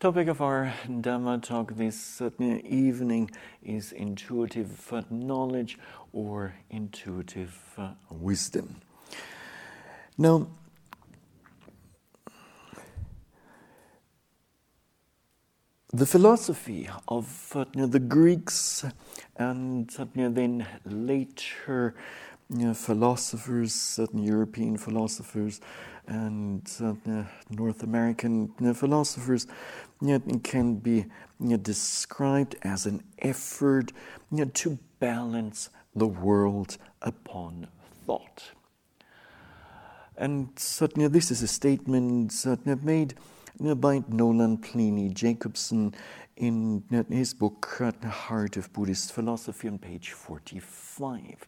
topic of our Dhamma talk this evening is intuitive knowledge or intuitive uh, wisdom. Now, the philosophy of uh, the Greeks and uh, then later you know, philosophers, certain European philosophers, and uh, North American you know, philosophers you know, can be described as an effort to balance the world upon thought. And certainly, this is a statement certainly made by Nolan Pliny Jacobson in his book, The Heart of Buddhist Philosophy, on page 45.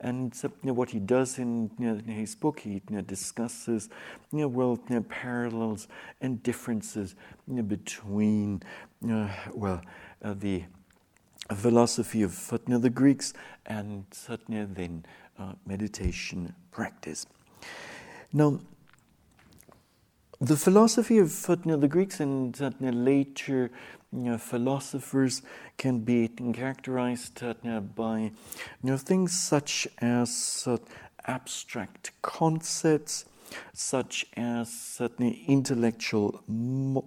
And you know, what he does in, you know, in his book, he discusses well, parallels and differences between, uh, well, uh, the philosophy of the Greeks and then uh, meditation practice. Now, the philosophy of the Greeks and later you know, philosophers can be characterized uh, by you know, things such as uh, abstract concepts, such as certain intellectual mo-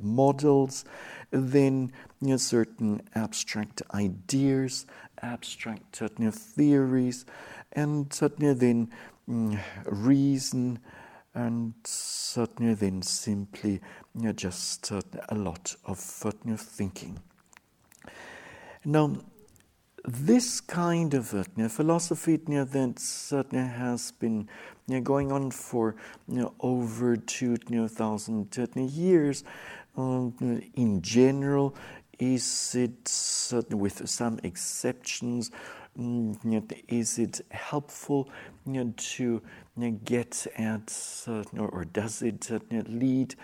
models, then you know, certain abstract ideas, abstract certain theories, and certainly then mm, reason and certainly then simply you know, just uh, a lot of uh, you know, thinking. Now, this kind of uh, you know, philosophy you know, that certainly has been you know, going on for you know, over two you know, thousand years. Um, in general, is it with some exceptions? Mm, is it helpful to get at, or does it lead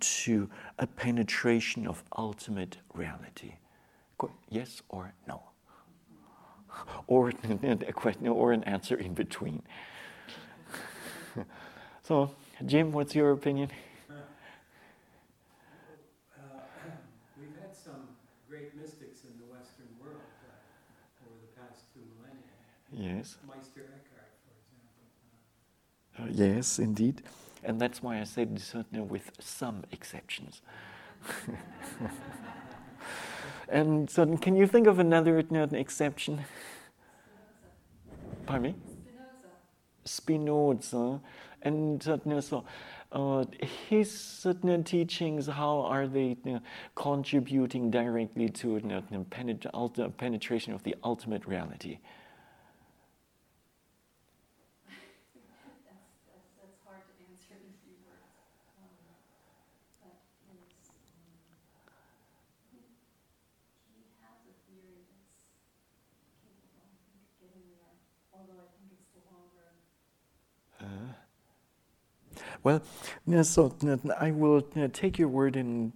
to a penetration of ultimate reality? Yes or no? Or a question or an answer in between. so, Jim, what's your opinion? Uh, we've had some great mystics in the western world uh, for the past Yes. Meister Eckhart, for example. Uh, yes, indeed. And that's why I said certainly with some exceptions. and so, can you think of another exception? Pardon me? Spinoza. Spinoza. And uh, so, uh, his uh, teachings, how are they uh, contributing directly to uh, penetration of the ultimate reality? Well, so I will take your word and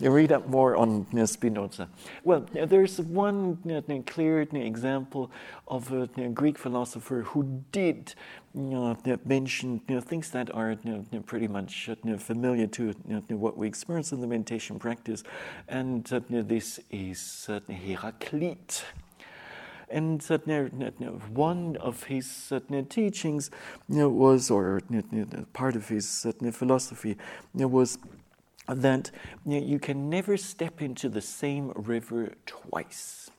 read up more on Spinoza. Well, there's one clear example of a Greek philosopher who did mention things that are pretty much familiar to what we experience in the meditation practice, and this is uh, Heraclite. And one of his uh, teachings was, or part of his uh, philosophy was that you can never step into the same river twice.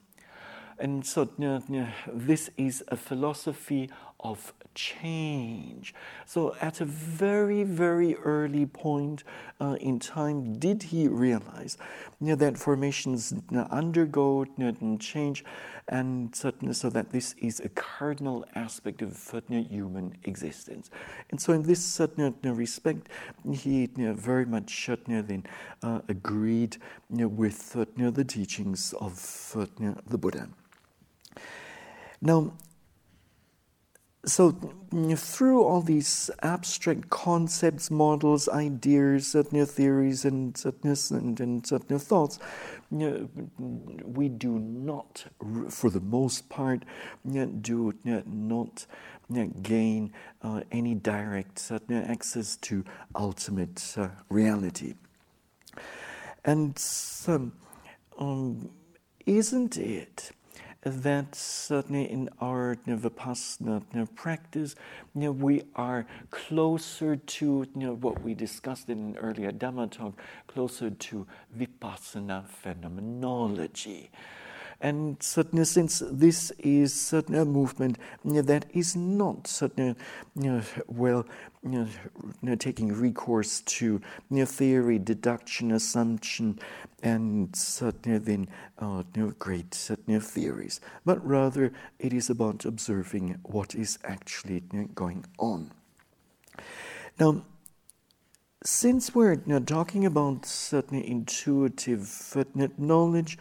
And so this is a philosophy of change. So, at a very, very early point uh, in time, did he realize you know, that formations undergo change, and so, that this is a cardinal aspect of human existence? And so, in this respect, he very much then uh, agreed with the teachings of the Buddha. Now, so through all these abstract concepts, models, ideas, certain theories, and certain, and, and certain thoughts, we do not, for the most part, do not gain uh, any direct access to ultimate uh, reality. And um, um, isn't it that certainly in our you know, Vipassana you know, practice, you know, we are closer to you know, what we discussed in an earlier Dhamma talk, closer to Vipassana phenomenology. And certainly, since this is certainly a movement that is not certainly well you know, taking recourse to new theory, deduction, assumption, and certainly then uh, great certainly theories, but rather it is about observing what is actually going on. Now, since we're you know, talking about certain intuitive knowledge,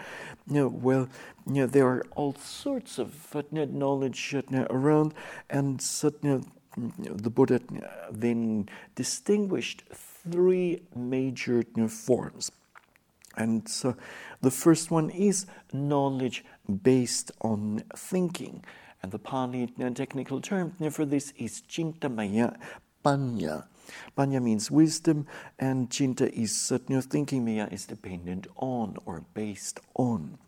you know, well, you know, there are all sorts of knowledge around, and certain, the Buddha uh, then distinguished three major forms. And so the first one is knowledge based on thinking. And the Pali uh, technical term for this is chintamaya panya. Panya means wisdom, and Chinta is thinking. Maya is dependent on or based on.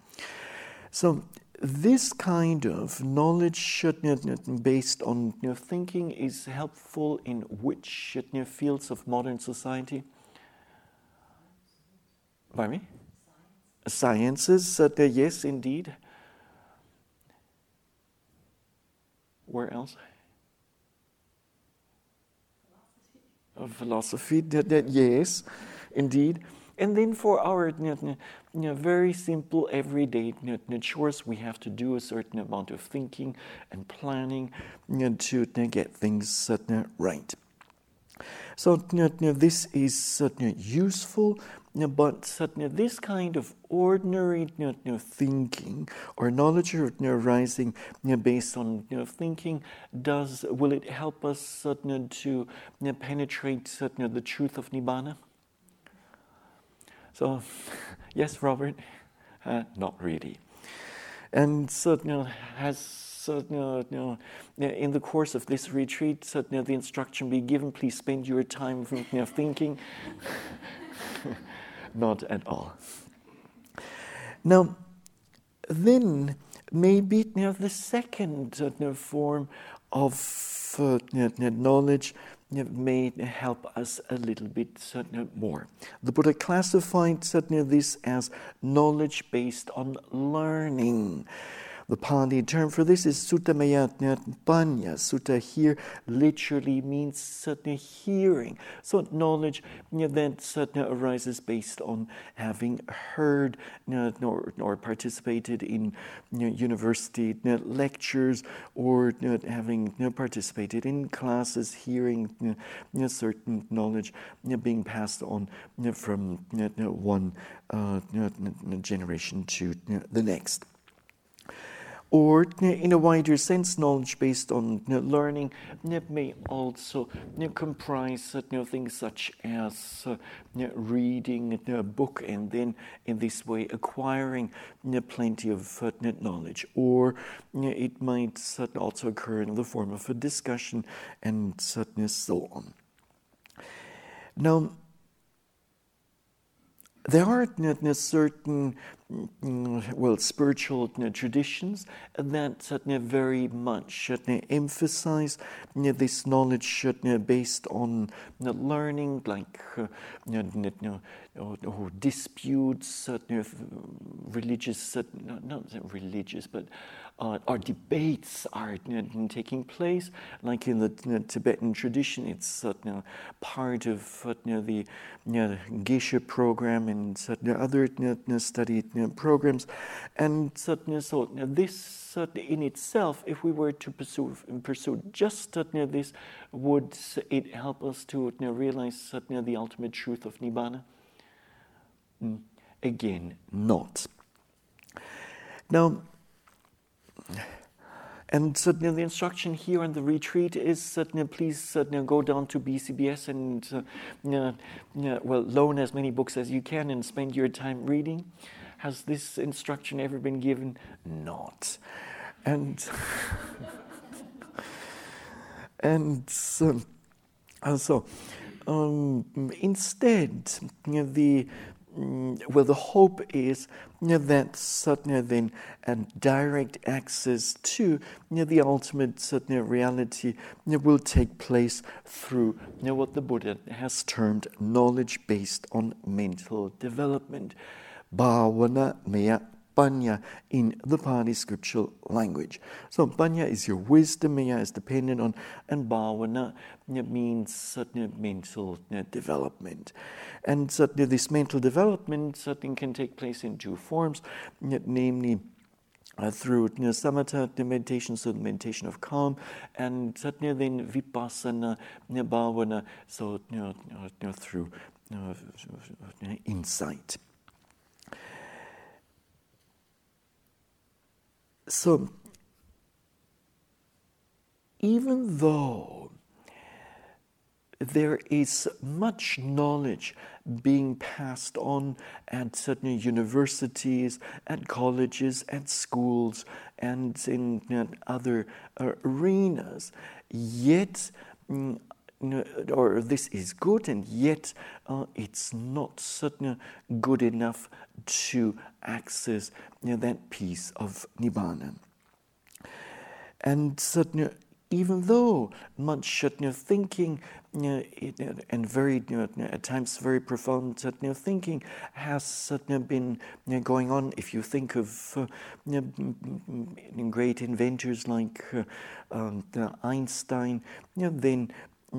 So, this kind of knowledge based on thinking is helpful in which fields of modern society? By me? Sciences, uh, yes, indeed. Where else? philosophy. That, yes, indeed. And then for our you know, very simple everyday you know, chores, we have to do a certain amount of thinking and planning you know, to get things right. So this is certainly useful, but this kind of ordinary you thinking or knowledge arising you based on you thinking does will it help us to penetrate the truth of nibbana? So, yes, Robert, uh, not really, and so you know, has so, you know, in the course of this retreat, so, you know, the instruction be given, please spend your time you know, thinking. Not at all. Now, then maybe you know, the second you know, form of uh, knowledge may help us a little bit more. The Buddha classified this as knowledge based on learning. The Pali term for this is Suttamaya Panya. Sutta here literally means certain hearing. So knowledge you know, that certain arises based on having heard you know, or, or participated in you know, university lectures or having participated in classes, hearing certain knowledge being passed on from one uh, generation to the next or in a wider sense, knowledge based on learning may also comprise things such as reading a book and then in this way acquiring plenty of knowledge. Or it might also occur in the form of a discussion and so on. Now, there are certain mm, well spiritual traditions that very much emphasize this knowledge based on learning, like uh, or disputes, uh, religious, uh, not religious, but uh, debates are taking place. Like in the Tibetan tradition, it's uh, part of uh, the Geshe program and other study programs. And so this in itself, if we were to pursue, pursue just this, would it help us to realize the ultimate truth of Nibbana? Mm. Again, not. Now, and certainly the instruction here on the retreat is certainly please certainly go down to BCBS and uh, uh, well loan as many books as you can and spend your time reading. Has this instruction ever been given? Not. And And um, so um, instead, you know, the Mm, well, the hope is you know, that certainly then and direct access to you know, the ultimate certainly reality you know, will take place through you know, what the Buddha has termed knowledge based on mental development. Bhavana Maya Panya in the Pali scriptural language. So Panya is your wisdom, Maya is dependent on, and Bhavana means certain mental development. And certainly this mental development certainly can take place in two forms, namely uh, through you know, samatha the meditation, so the meditation of calm, and certainly then vipassana, bhavana, so you know, you know through uh, insight. So, even though there is much knowledge being passed on at certain universities, at colleges, at schools, and in other uh, arenas. Yet, mm, or this is good, and yet uh, it's not certainly good enough to access you know, that peace of nibbana. And certainly, even though much know, thinking you know, and very you know, at times very profound you thinking has certainly been you know, going on. If you think of uh, great inventors like uh, um, Einstein, then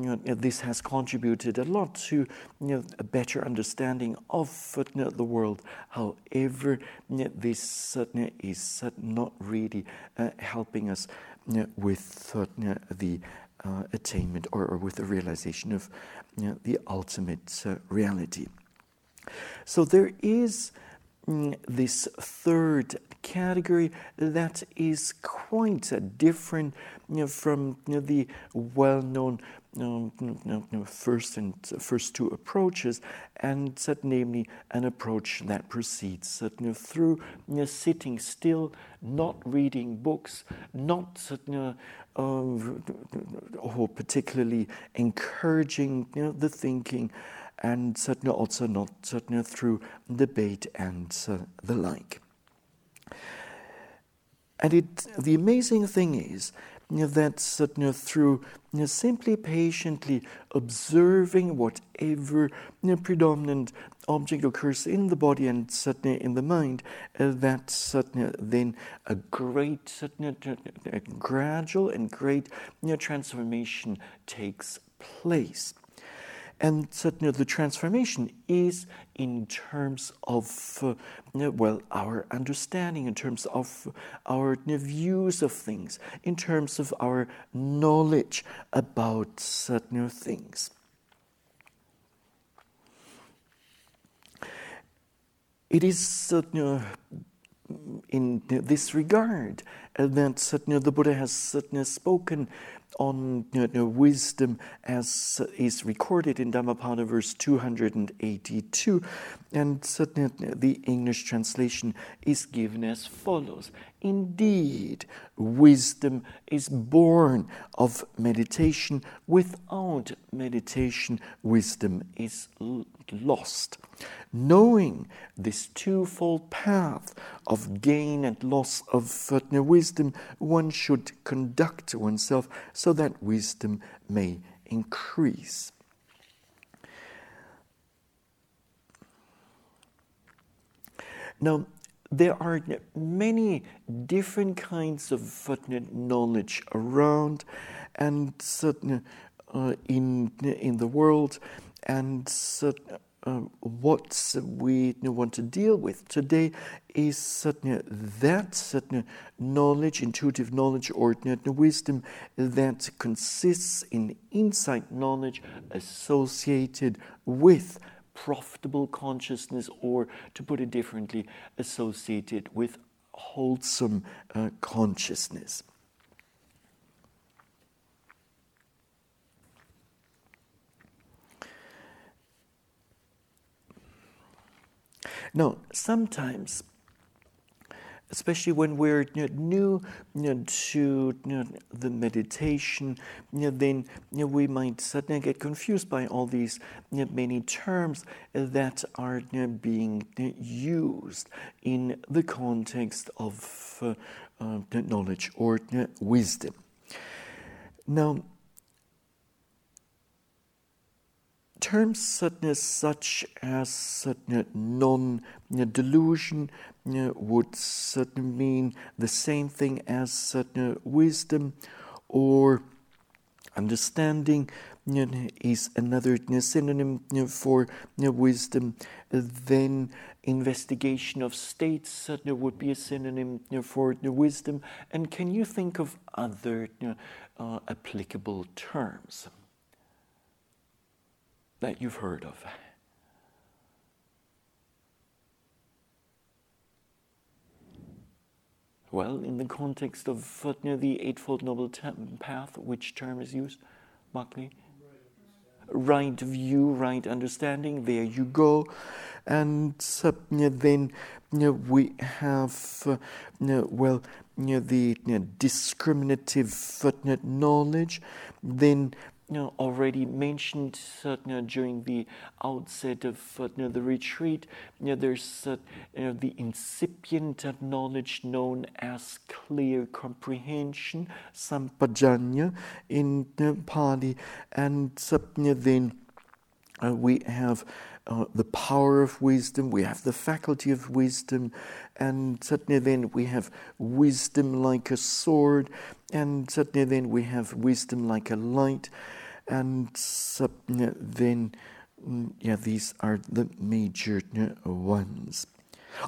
you know, this has contributed a lot to you know, a better understanding of you know, the world. However, this is not really uh, helping us with the uh, attainment or, or, with the realization of the ultimate uh, reality. So there is this third category that is quite different from the well-known um, first and first two approaches, and that namely an approach that proceeds through sitting still, not reading books, not um, or particularly encouraging the thinking, and certainly also not certainly through debate and uh, the like. And it, the amazing thing is that you know, through you know, simply patiently observing whatever you know, predominant object occurs in the body and certainly in the mind, uh, that certainly then a great, certainly a gradual and great you know, transformation takes place. And certainly the transformation is in terms of, uh, well, our understanding, in terms of our views of things, in terms of our knowledge about certain things. It is certainly in this regard that certainly the Buddha has spoken on you know, wisdom as is recorded in Dhammapada verse 282. And the English translation is given as follows Indeed, wisdom is born of meditation. Without meditation, wisdom is lost. Knowing this twofold path of gain and loss of wisdom, one should conduct oneself so that wisdom may increase. Now, there are many different kinds of knowledge around and uh, in in the world, and uh, what we want to deal with today is that knowledge, intuitive knowledge, or wisdom that consists in insight knowledge associated with profitable consciousness, or to put it differently, associated with wholesome uh, consciousness. Now, sometimes especially when we're you know, new you know, to you know, the meditation, then we might suddenly get confused by all these many terms that are being used in the context of uh, uh, knowledge or wisdom. Now, terms such as non delusion uh, would certainly mean the same thing as wisdom or understanding uh, is another uh, synonym for wisdom. Then investigation of states would be a synonym for wisdom. And can you think of other uh, applicable terms that you've heard of? Well, in the context of the Eightfold Noble Path, which term is used, Buckley? Right view, right understanding, there you go. And then we have, uh, well, the discriminative knowledge, then you know, already mentioned you know, during the outset of you know, the retreat. You know, there's you know, the incipient knowledge known as clear comprehension, sampajanya in Pali, and then uh, we have uh, the power of wisdom, we have the faculty of wisdom, and suddenly then we have wisdom like a sword, and suddenly then we have wisdom like a light, and then mm, yeah, these are the major ones.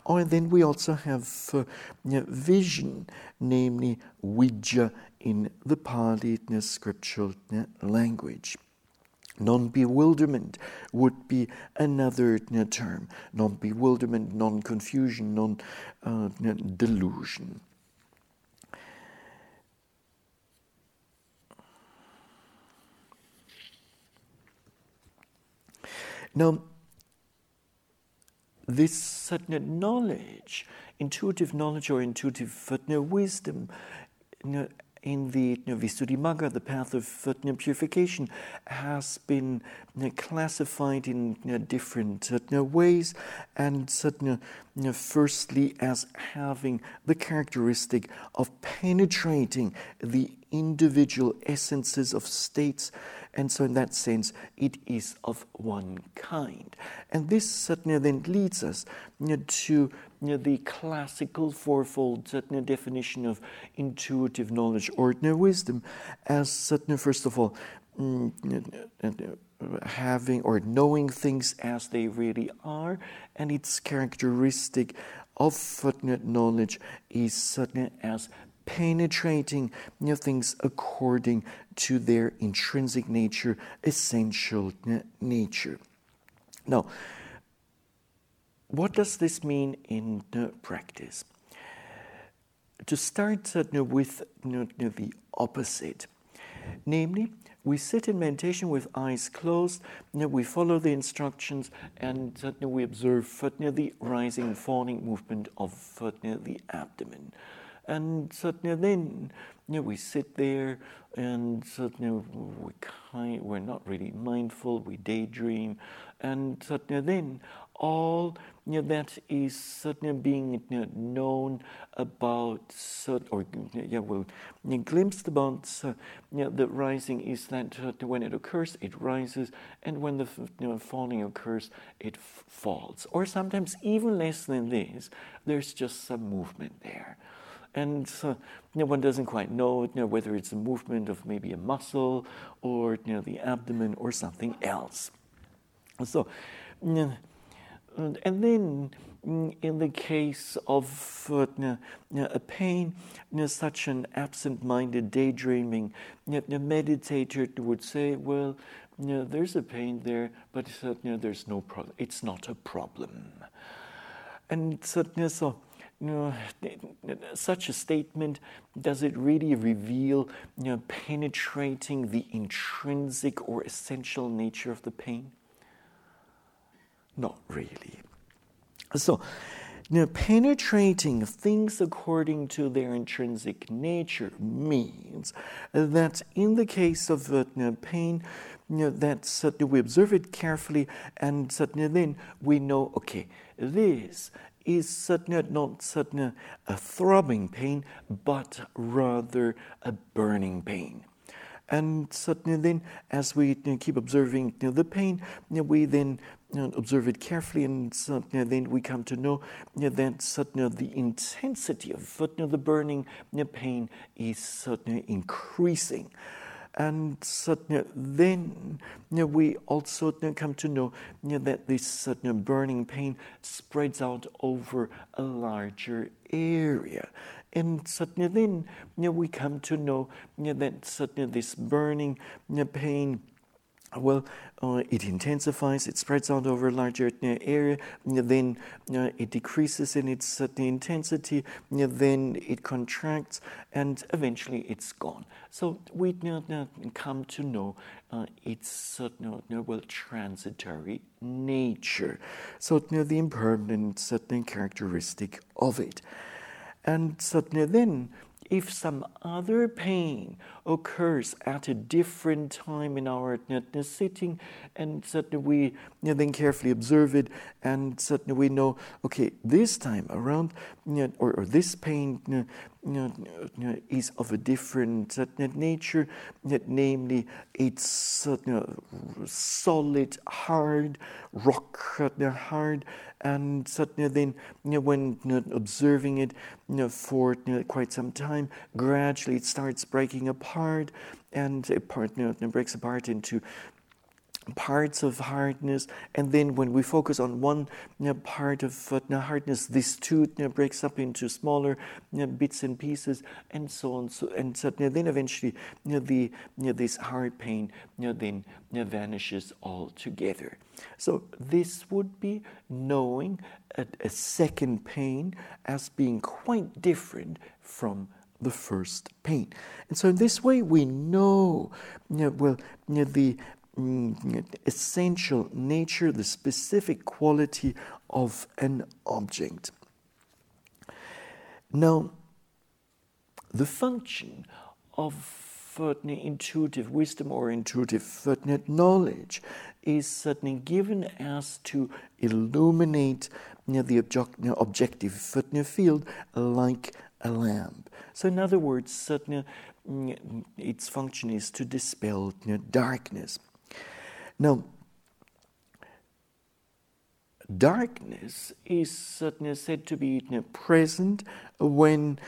Oh, and then we also have uh, vision, namely vidya in the Pali scriptural language. Non bewilderment would be another term. Non bewilderment, non confusion, non delusion. Now, this certain knowledge, intuitive knowledge or intuitive wisdom, in the you know, Visuddhimagga, the path of you purification, has been classified in different ways, and firstly as having the characteristic of penetrating the individual essences of states and so, in that sense, it is of one kind. And this certainly then leads us you know, to you know, the classical fourfold definition of intuitive knowledge or wisdom as certain, first of all, mm, having or knowing things as they really are, and its characteristic of Satna knowledge is certain as penetrating you know, things according to their intrinsic nature, essential nature. Now, what does this mean in practice? To start uh, with the opposite, namely, we sit in meditation with eyes closed, we follow the instructions, and uh, we observe uh, the rising and falling movement of uh, the abdomen. And suddenly then you know, we sit there and suddenly we kind, we're not really mindful, we daydream, and suddenly then all you know, that is suddenly being you know, known about, or yeah, well, you know, glimpsed about uh, you know, the rising is that uh, when it occurs, it rises, and when the you know, falling occurs, it f- falls. Or sometimes even less than this, there's just some movement there and uh, you know, one doesn't quite know, you know, whether it's a movement of maybe a muscle or you know, the abdomen or something else. So, and then mm, in the case of uh, a pain, such an absent-minded daydreaming meditator would say, well, there's a pain there, but there's no problem. It's not a problem. And so you know, such a statement, does it really reveal you know, penetrating the intrinsic or essential nature of the pain? Not really. So, penetrating things according to their intrinsic nature means that in the case of uh, you know, pain, you know, that certainly we observe it carefully, and certainly then we know, okay, this is certainly not certainly a throbbing pain, but rather a burning pain. And certainly then, as we keep observing the pain, we then observe it carefully, and then we come to know that certainly the intensity of the burning pain is certainly increasing. And suddenly then we also come to know that this sudden burning pain spreads out over a larger area. And suddenly then we come to know that certainly this burning pain well, uh, it intensifies, it spreads out over a larger area, then uh, it decreases in its uh, intensity, then it contracts, and eventually it's gone. So we come to know uh, its uh, well transitory nature. So the impermanent characteristic of it. And then if some other pain occurs at a different time in our sitting, and suddenly we you know, then carefully observe it, and suddenly we know, okay, this time around, you know, or, or, this pain you know, is of a different nature, namely, it's solid, hard, rock hard, and then you know, when you observing it you know, for quite some time, gradually it starts breaking apart, and it, part, breaks apart into parts of hardness, and then when we focus on one you know, part of uh, hardness, this too you know, breaks up into smaller you know, bits and pieces, and so on. So and so, then eventually, the this hard pain then vanishes altogether. So this would be knowing a, a second pain as being quite different from the first pain. And so in this way we know, you know well, you know, the Mm, essential nature, the specific quality of an object. Now, the function of certain intuitive wisdom or intuitive certain knowledge is certainly given as to illuminate know, the object, objective certain field like a lamp. So, in other words, certainly mm, its function is to dispel darkness. Now, darkness is said to be present when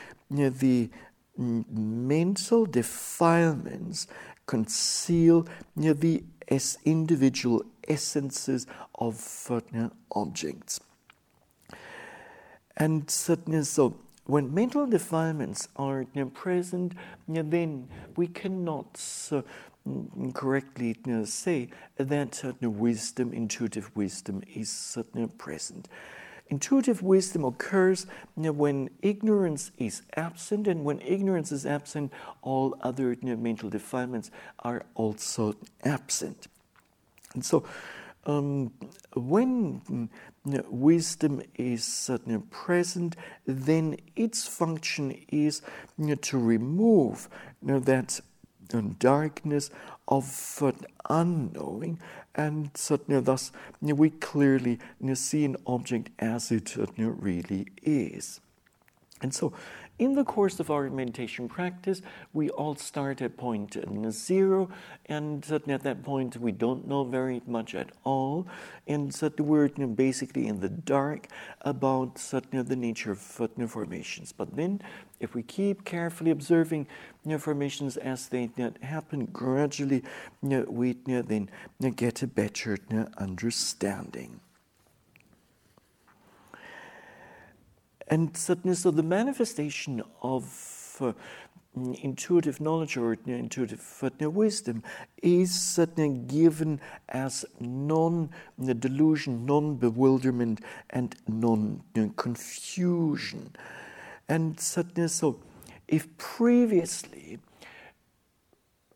the mental defilements conceal the as individual essences of objects. And certainly so, when mental defilements are present, then we cannot correctly you know, say that certain wisdom, intuitive wisdom, is certainly present. Intuitive wisdom occurs you know, when ignorance is absent, and when ignorance is absent, all other you know, mental defilements are also absent. And so, um, when you wisdom is certainly present, then its function is to remove that and darkness of unknowing, and certainly thus we clearly see an object as it really is. And so in the course of our meditation practice, we all start at point zero, and at that point we don't know very much at all, and we're basically in the dark about the nature of formations. But then, if we keep carefully observing formations as they happen gradually, we then get a better understanding. And certainly, so the manifestation of uh, intuitive knowledge or intuitive uh, wisdom is certainly given as non delusion, non bewilderment, and non confusion. And certainly, so if previously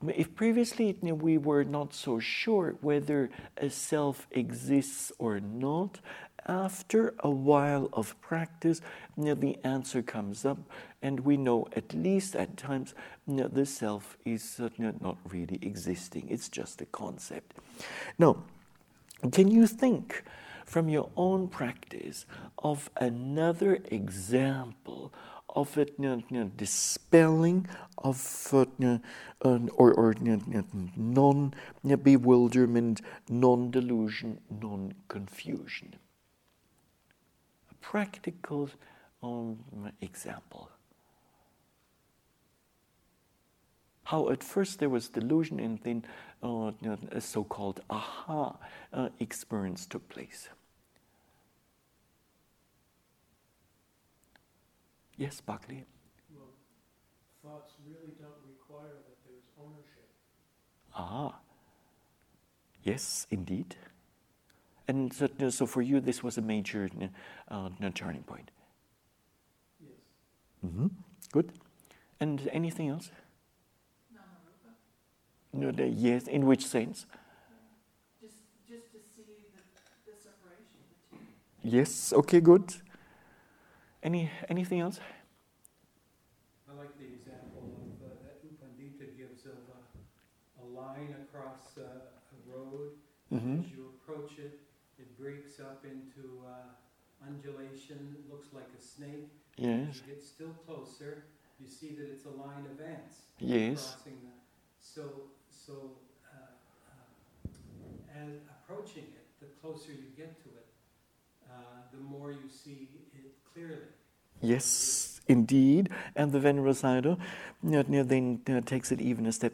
if previously we were not so sure whether a self exists or not, after a while of practice, the answer comes up, and we know at least at times the self is uh, not really existing. It's just a concept. Now, can you think from your own practice of another example of it dispelling of uh, or, or non bewilderment, non delusion, non confusion. Practical um, example. How at first there was delusion and then uh, a so called aha uh, experience took place. Yes, Buckley. Well, thoughts really don't require that there's ownership. Ah, yes, indeed. And so, so for you, this was a major uh, turning point. Yes. Mm-hmm. Good. And anything else? No, the, yes. In which sense? Just, just to see the, the separation. Yes. Okay. Good. Any anything else? I like the example of, uh, that U Pandita gives of uh, a line across uh, a road. Mm-hmm. As you approach it, it breaks up into uh, undulation. Looks like a snake. Yes. You get still closer, you see that it's a line of ants Yes. crossing the. So, so uh, uh, as approaching it, the closer you get to it, uh, the more you see it clearly. Yes, indeed. And the Venerable then takes it even a step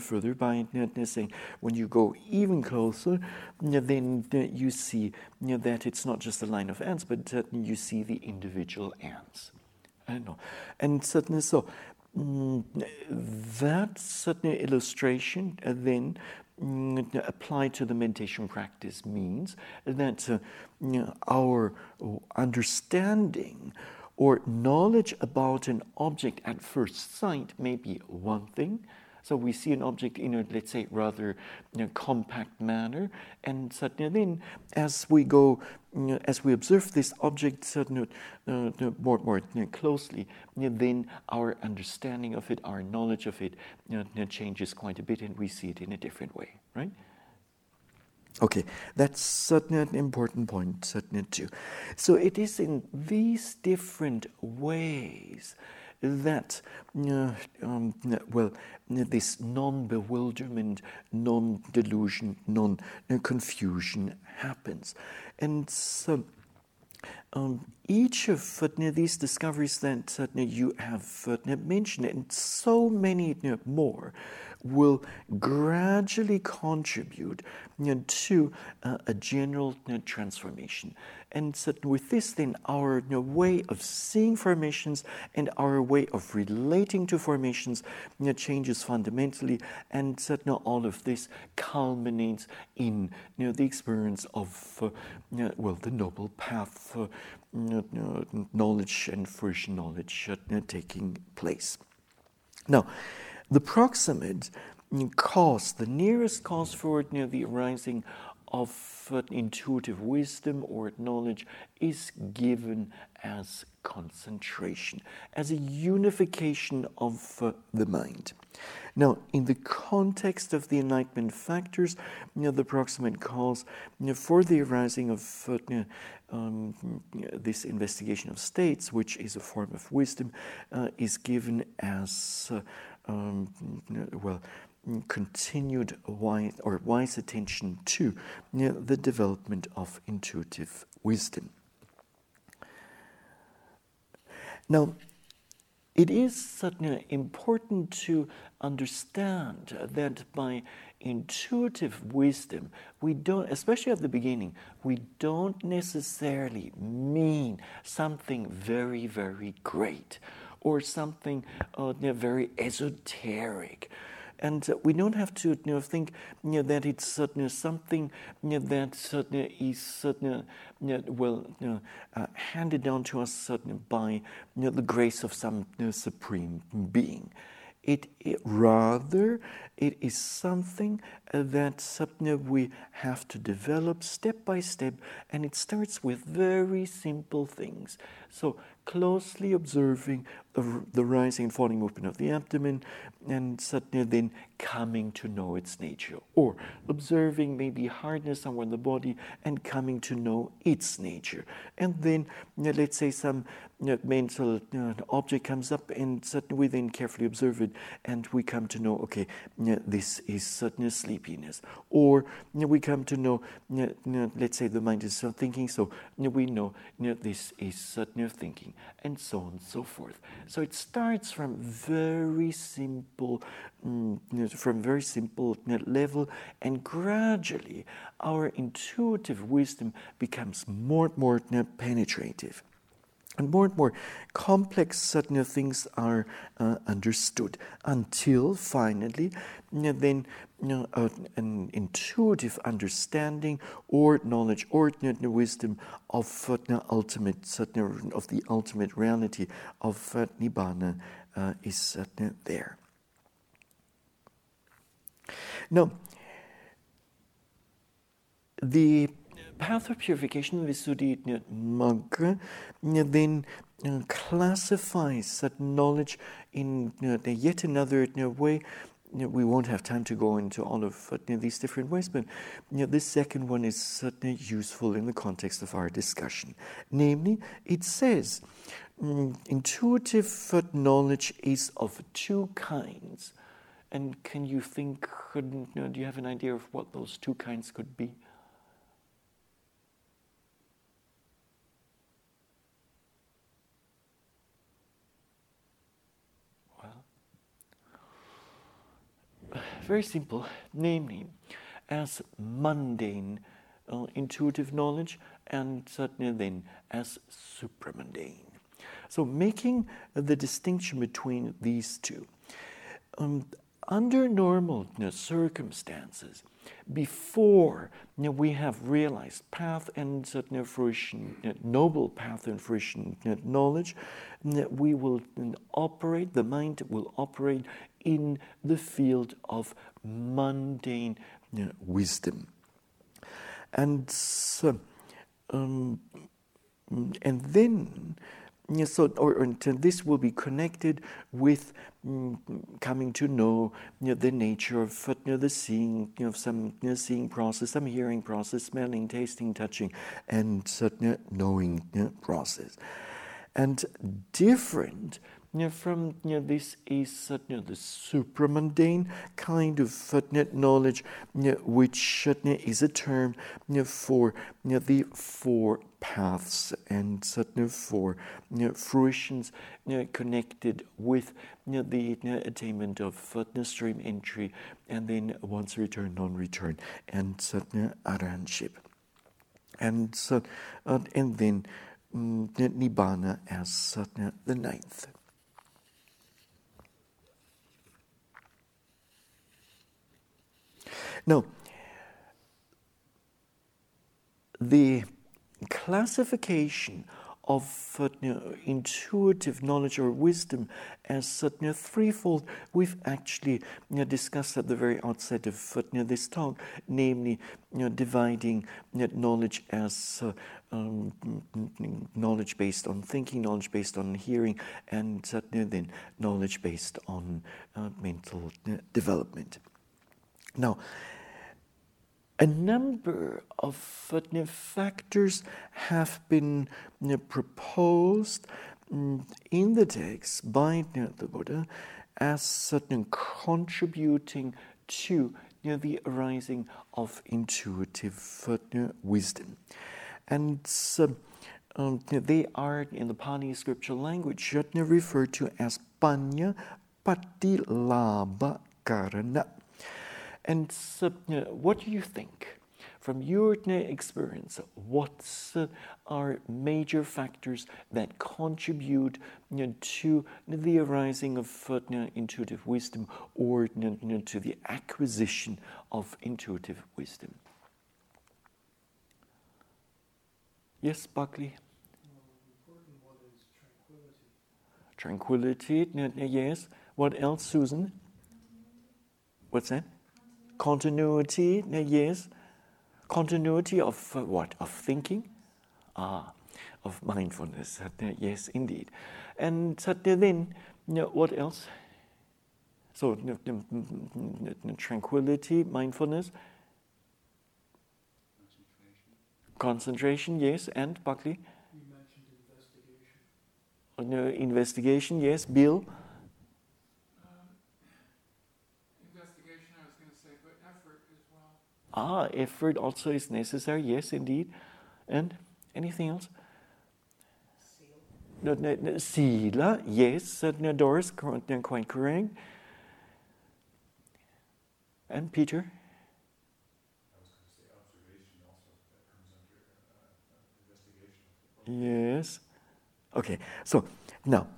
further by saying, when you go even closer, then you see that it's not just a line of ants, but you see the individual ants. I know. And certainly so. Mm, that certain illustration uh, then mm, applied to the meditation practice means that uh, our understanding or knowledge about an object at first sight may be one thing. So we see an object in a, let's say, rather you know, compact manner, and suddenly then, as we go, you know, as we observe this object suddenly, uh, more, more you know, closely, then our understanding of it, our knowledge of it, changes quite a bit, and we see it in a different way, right? Okay, that's certainly an important point, certainly too. So it is in these different ways that, uh, um, well, this non bewilderment, non delusion, non confusion happens. And so, um, each of uh, these discoveries that uh, you have mentioned, and so many more, will gradually contribute you know, to uh, a general you know, transformation. And so with this, then our you know, way of seeing formations and our way of relating to formations changes fundamentally. And so all of this culminates in the experience of, uh, well, the noble path, uh, knowledge and fruition knowledge uh, taking place. Now, the proximate cause, the nearest cause for know, the arising of intuitive wisdom or knowledge is given as concentration, as a unification of uh, the mind. Now, in the context of the enlightenment factors, you know, the proximate cause you know, for the arising of uh, um, this investigation of states, which is a form of wisdom, uh, is given as uh, um, well, continued wise or wise attention to you know, the development of intuitive wisdom. Now, it is certainly important to understand that by intuitive wisdom, we don't, especially at the beginning, we don't necessarily mean something very, very great or something uh, very esoteric. And uh, we don't have to you know, think you know, that it's certainly something you know, that is well uh, handed down to us by the grace of some supreme being. It, it rather it is something uh, that uh, we have to develop step by step, and it starts with very simple things. So closely observing the rising and falling movement of the abdomen and suddenly then coming to know its nature or observing maybe hardness somewhere in the body and coming to know its nature and then let's say some you know, mental you know, object comes up and suddenly we then carefully observe it and we come to know okay this is suddenly sleepiness or we come to know let's say the mind is thinking so we know this is suddenly thinking and so on and so forth. So it starts from very simple, mm, from very simple level, and gradually our intuitive wisdom becomes more and more penetrative. And more and more complex certain things are uh, understood until finally, then you know, uh, an intuitive understanding or knowledge or wisdom of uh, ultimate of the ultimate reality of uh, nibbana uh, is there. Now, the path of purification, Visuddhi Magga, then classifies that knowledge in yet another way we won't have time to go into all of these different ways, but this second one is certainly useful in the context of our discussion. Namely, it says mm, intuitive knowledge is of two kinds. And can you think, do you have an idea of what those two kinds could be? Very simple, namely, as mundane uh, intuitive knowledge and certainly then as supramundane. So, making the distinction between these two. Um, under normal circumstances, before you know, we have realized path and fruition, you know, noble path and fruition knowledge, we will operate, the mind will operate in the field of mundane wisdom. And um, and then so or, or, this will be connected with mm, coming to know you know, the nature of you know, the seeing, you know, some you know, seeing process, some hearing process, smelling, tasting, touching, and certain knowing process. And different you know, from you know, this is uh, you know, the supramundane kind of uh, knowledge, you know, which uh, is a term you know, for you know, the four paths and four you know, fruitions you know, connected with you the you attainment of uh, stream entry and then once return, non return, and certain arahantship. And, so, uh, and then um, Nibbana as uh, the ninth. Now, the classification of intuitive knowledge or wisdom as uh, threefold, we've actually you know, discussed at the very outset of this talk, namely dividing knowledge as uh, um, knowledge based on thinking, knowledge based on hearing, and then knowledge based on uh, mental uh, development. Now, a number of factors have been proposed mm, in the text by the Buddha as certain contributing to the arising of intuitive wisdom. And um, they are, in the Pali scriptural language, referred to as panya patilabha karana. And uh, what do you think? From your experience, what uh, are major factors that contribute you know, to the arising of uh, intuitive wisdom or you know, to the acquisition of intuitive wisdom? Yes, Buckley? tranquility. Tranquility, yes. What else, Susan? What's that? Continuity, yes. Continuity of uh, what? Of thinking? Ah, of mindfulness. Yes, indeed. And then, what else? So, mm, mm, mm, tranquility, mindfulness. Concentration. Yes. And Buckley? Investigation. Oh, investigation, yes. Bill? Ah, effort also is necessary, yes, indeed. And anything else? No, no, no, sila, yes, uh, no, Doris, quite correct. And Peter? Yes. Okay, so now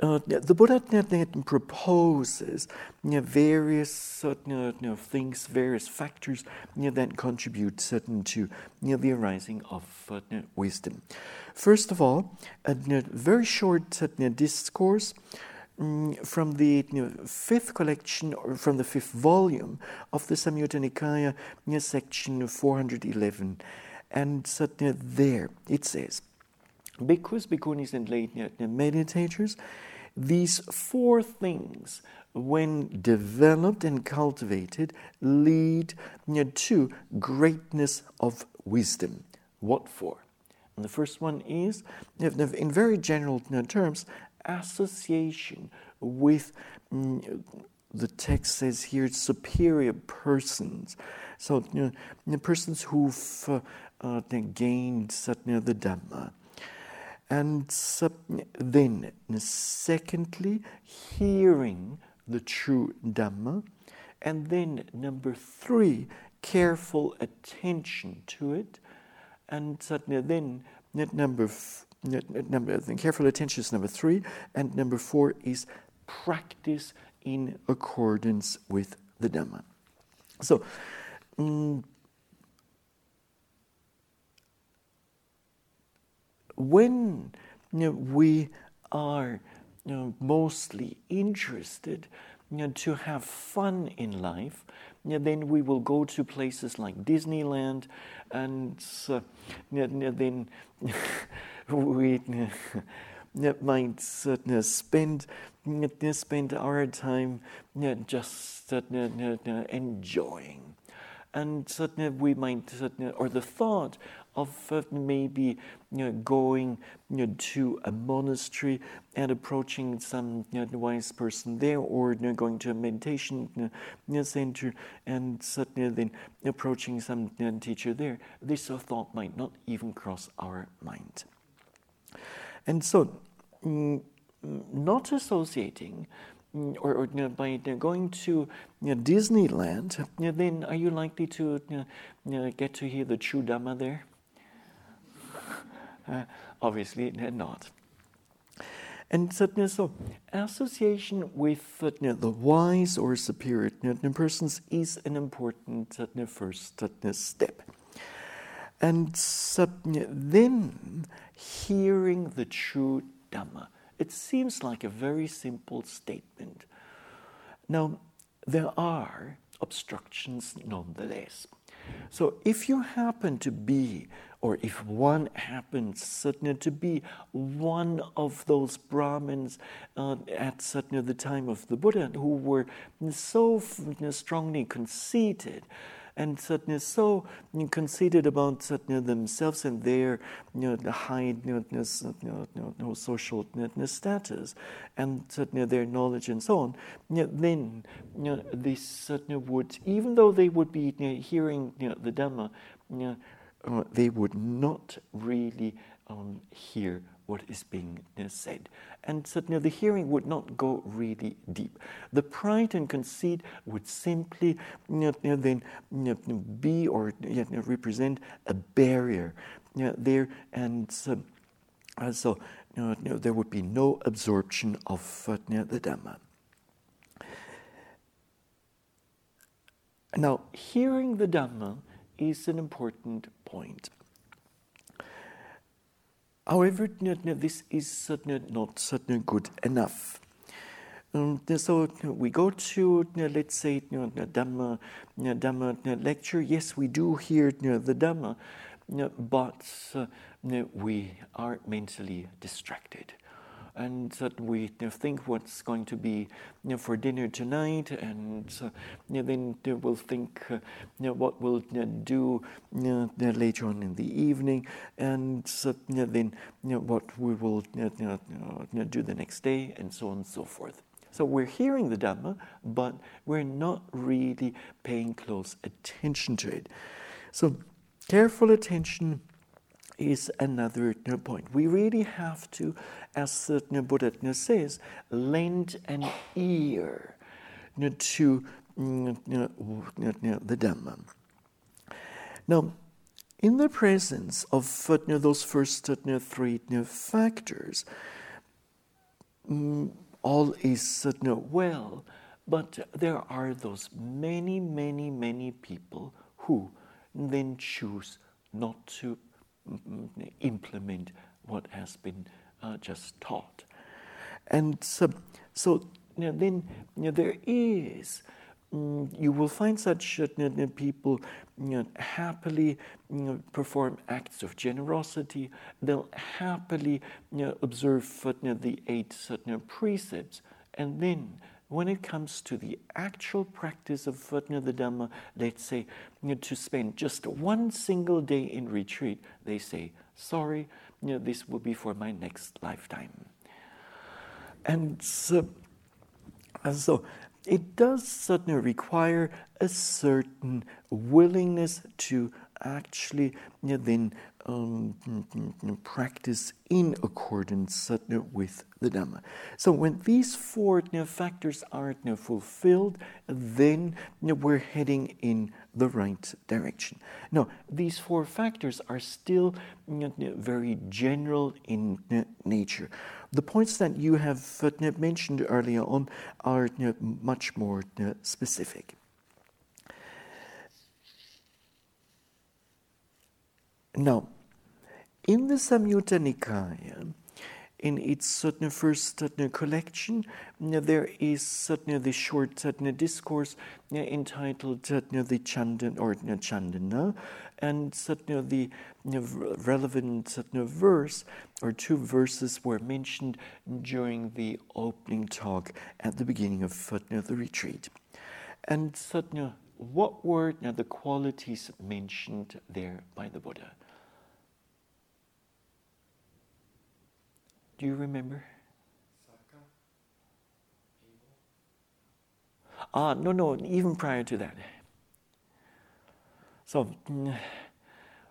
uh, the Buddha proposes various uh, things, various factors that contribute certain to the arising of uh, wisdom. First of all, a very short discourse um, from the fifth collection, or from the fifth volume of the Samyutta Nikaya, section 411. And there it says, Bhikkhus, bhikkhunis, and lay meditators these four things, when developed and cultivated, lead to greatness of wisdom. What for? And the first one is, in very general terms, association with mm, the text says here superior persons. So, know, persons who've uh, uh, gained the Dhamma. And then, secondly, hearing the true Dhamma. And then, number three, careful attention to it. And then, number, number then careful attention is number three. And number four is practice in accordance with the Dhamma. So, um, when you know, we are you know, mostly interested you know, to have fun in life, you then we will go to places like Disneyland, and uh, then we might uh, spend spend our time just uh, enjoying, and we might or the thought of uh, maybe you know, going you know, to a monastery and approaching some you know, wise person there, or going to a meditation center and suddenly then approaching some teacher there. This thought might not even cross our mind. And so, mm, not associating mm, or, or you know, by you know, going to you know, Disneyland, then are you likely to get to hear the true Dhamma there? Uh, obviously, not. And so, association with the wise or superior persons is an important first step. And then hearing the true Dhamma. It seems like a very simple statement. Now, there are obstructions nonetheless. So, if you happen to be or if one happens certainly to be one of those Brahmins uh, at certainly the time of the Buddha who were so strongly conceited and certainly so conceited about certainly themselves and their you know, high you know, social status and certainly their knowledge and so on, then you know, they certainly would, even though they would be hearing the Dhamma, uh, they would not really um, hear what is being uh, said. And so the hearing would not go really deep. The pride and conceit would simply you know, then be or represent a barrier there, and so, uh, so there would be no absorption of uh, the Dhamma. Now, hearing the Dhamma is an important point. However, this is certainly not certainly good enough. Um, so we go to, let's say, Dhamma, Dhamma lecture. Yes, we do hear the Dhamma, but uh, we are mentally distracted. And that we think what's going to be for dinner tonight, and uh, then we'll think what we'll do later on in the evening, and then what we will do the next day, and so on and so forth. So we're hearing the Dhamma, but we're not really paying close attention to it. So careful attention is another point. We really have to, as the Buddha says, lend an ear to the Dhamma. Now, in the presence of those first three factors, mm, all is well, but there are those many, many, many people who then choose not to mm, implement what has been uh, just taught. And so, so you know, then you know, there is Mm, you will find such uh, people you know, happily you know, perform acts of generosity. They'll happily observe the eight precepts. And then, when it comes to the actual practice of the Dhamma, let's say to spend just one single day in retreat, they say, Sorry, this will be for my next lifetime. And so, and so it does certainly require a certain willingness to actually you know, then um, practice in accordance with the Dhamma. So when these four factors are fulfilled, then we're heading in the right direction. Now, these four factors are still very general in nature. The points that you have uh, mentioned earlier on are much more specific. Now, in the Samyutta Nikaya, in its certain first certain collection, there is certain the short certain discourse entitled certain the Chandan or Chandana, and certain the relevant certain verse or two verses were mentioned during the opening talk at the beginning of the retreat. And certain what were now the qualities mentioned there by the Buddha? Do you remember? Ah, no, no, even prior to that. So,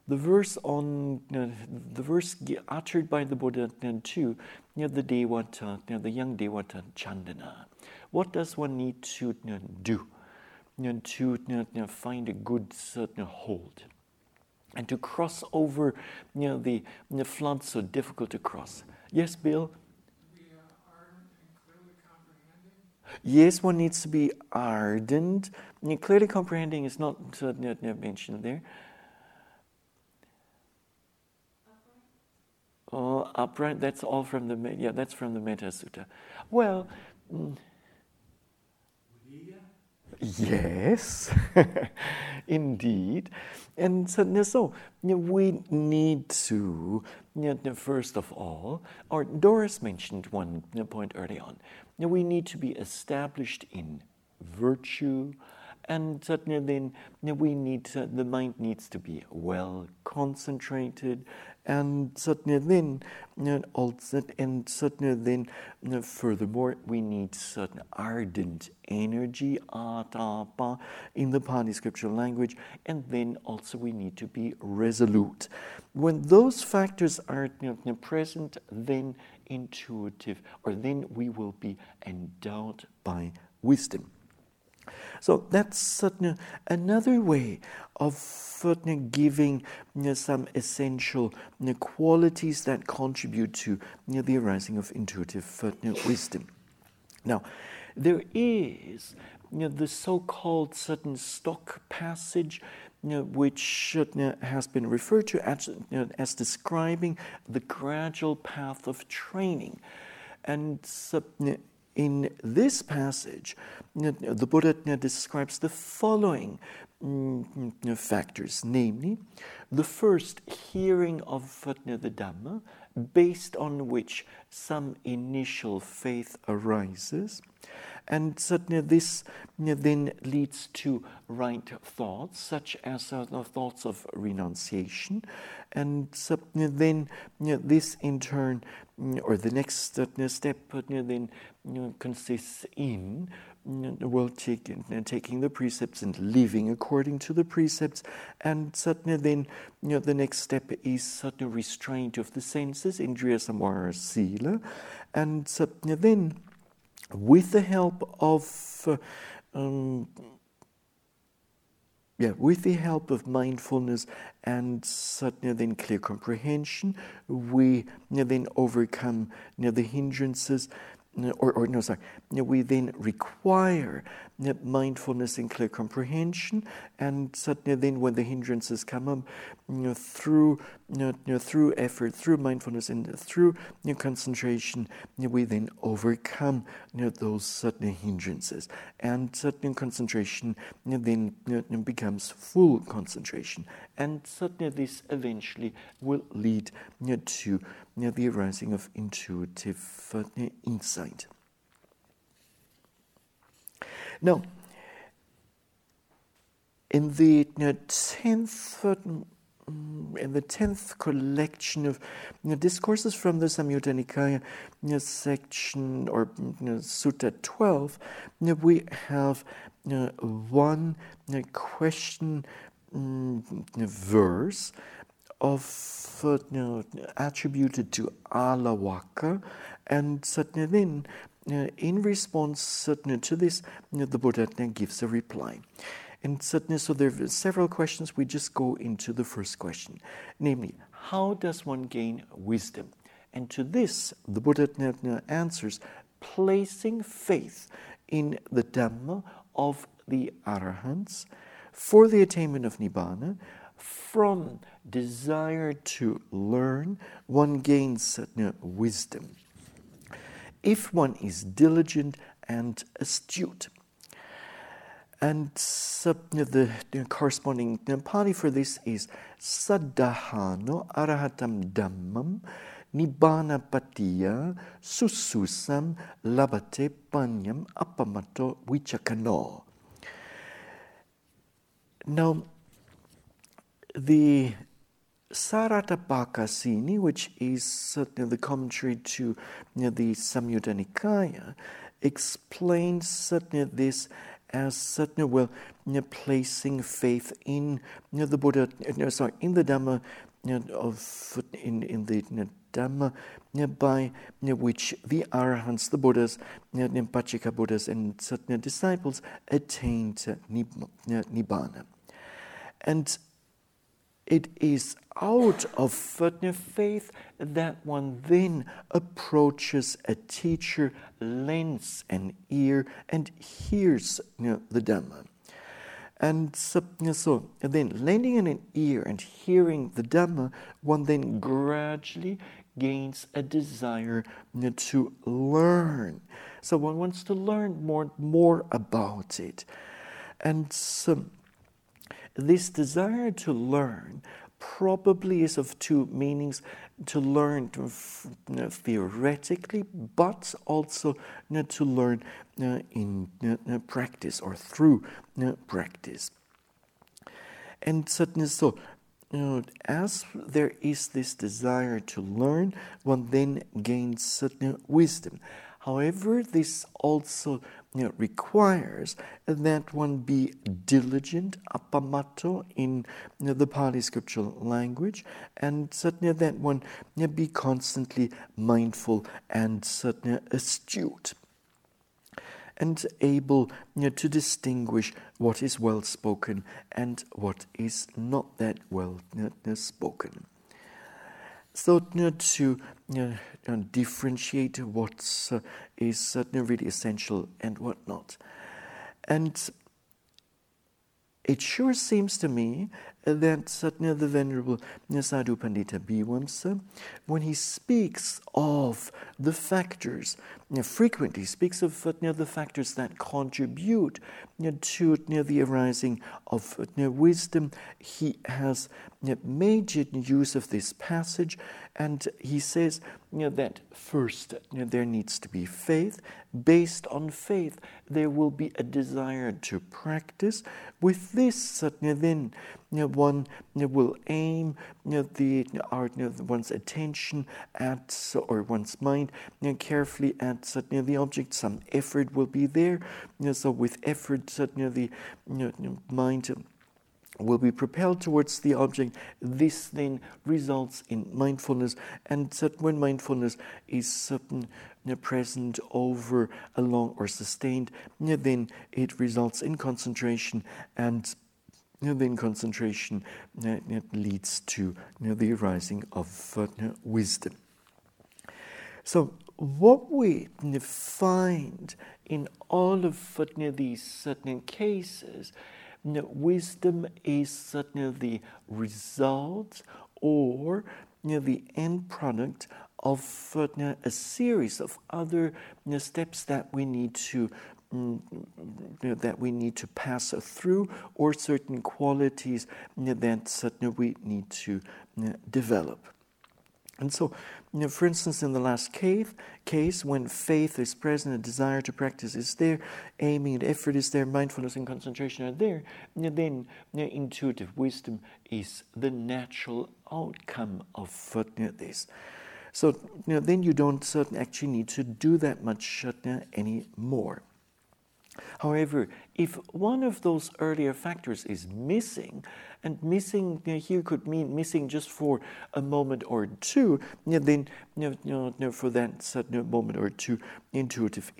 the verse on uh, the verse uttered by the Buddha too, near the Devata, near the young Devata Chandana. What does one need to do to find a good certain hold? And to cross over the, the flood so difficult to cross. Yes, Bill? Yes, one needs to be ardent. And clearly comprehending is not uh, mentioned there. Oh, upright, that's all from the, yeah, that's from the Metta Sutta. Well, mm, yes, indeed. And so, so you know, we need to, first of all, or Doris mentioned one point early on, we need to be established in virtue, and certainly then we need the mind needs to be well concentrated. And certainly then also and certainly then furthermore we need certain ardent energy atapa in the Pali scriptural language. And then also we need to be resolute. When those factors are know, present then intuitive or then we will be endowed by wisdom so that's another way of giving some essential qualities that contribute to the arising of intuitive wisdom. Now, there is the so-called certain stock passage which has been referred to as, as describing the gradual path of training. And in this passage, the Buddha describes the following mm, factors namely, the first hearing of the Dhamma, based on which some initial faith arises. And certainly this then leads to right thoughts, such as uh, the thoughts of renunciation. And then this in turn, or the next step, then consists in well, taking, taking the precepts and living according to the precepts. And certainly then, you know, the next step is certainly restraint of the senses, indriya samvara sila. And certainly then, with the help of uh, um, yeah, with the help of mindfulness and certainly then clear comprehension, we then overcome the hindrances or, or no, sorry, we then require mindfulness and clear comprehension, and certainly then when the hindrances come up, through you know, through effort, through mindfulness, and through you know, concentration, we then overcome those certain hindrances, and certain concentration then becomes full concentration, and certainly this eventually will lead to the arising of intuitive insight. Now, in the tenth in the tenth collection of you know, discourses from the Samyutta Nikaya you know, section or you know, Sutta 12, we have one question verse of uh, attributed to Alavaka, and then uh, in response certainly to this, the Buddha then gives a reply. And certainly, so there are several questions. We just go into the first question, namely, how does one gain wisdom? And to this, the Buddha answers, placing faith in the Dhamma of the Arahants for the attainment of Nibbana, from desire to learn, one gains wisdom. If one is diligent and astute. And the, the corresponding Pali for this is Saddahano Arahatam Dhammam Nibbana Patiya Sussusam Labhate Panyam Apamato Vichakano. Now, the Saratthappakasini, which is certainly the commentary to you know, the Samyutta Nikaya, explains certainly this as certainly well you know, placing faith in you know, the Buddha, uh, no, sorry, in the Dhamma you know, of in in the you know, Dhamma you know, by you know, which the Arahants, the Buddhas, you know, Pacceka Buddhas, and certain disciples attained uh, Nibbana. And it is out of faith that one then approaches a teacher, lends an ear, and hears you know, the Dhamma. And so, so then, lending an ear and hearing the Dhamma, one then gradually gains a desire you know, to learn. So one wants to learn more, and more about it. And so, this desire to learn probably is of two meanings to learn theoretically, but also to learn in practice or through practice. And certainly so, as there is this desire to learn, one then gains certain wisdom. However, this also you know, requires that one be diligent, appamato, in you know, the Pali scriptural language, and certainly that one you know, be constantly mindful and certainly astute and able you know, to distinguish what is well spoken and what is not that well you know, spoken. So you know, to you know, differentiate what uh, is certainly really essential and what not. And it sure seems to me that Sayadaw, the Venerable Sayadaw U Pandita Bhivamsa, when he speaks of the factors, you know, frequently speaks of you know, the factors that contribute you know, to the arising of wisdom. He has made use of this passage and he says that first there needs to be faith. Based on faith, there will be a desire to practice. With this, then one will aim the our, one's attention at or one's mind carefully at the object. Some effort will be there. So with effort, the mind will be propelled towards the object. This then results in mindfulness, and when mindfulness is present over a long or sustained, then it results in concentration, and then concentration leads to the arising of uh, wisdom. So, what we find in all of these certain cases you know, wisdom is certainly the result or you know, the end product of you know, a series of other you know, steps that we need to mm, that we need to pass through, or certain qualities that certainly we need to develop. And so, you know, for instance, in the last case, case, when faith is present, a desire to practice is there, aiming and effort is there, mindfulness and concentration are there, you know, then you know, intuitive wisdom is the natural outcome of this. So you know, then you don't actually need to do that much anymore. However, if one of those earlier factors is missing, and missing you know, here could mean missing just for a moment or two, you know, then you know, for that certain moment or two, intuitive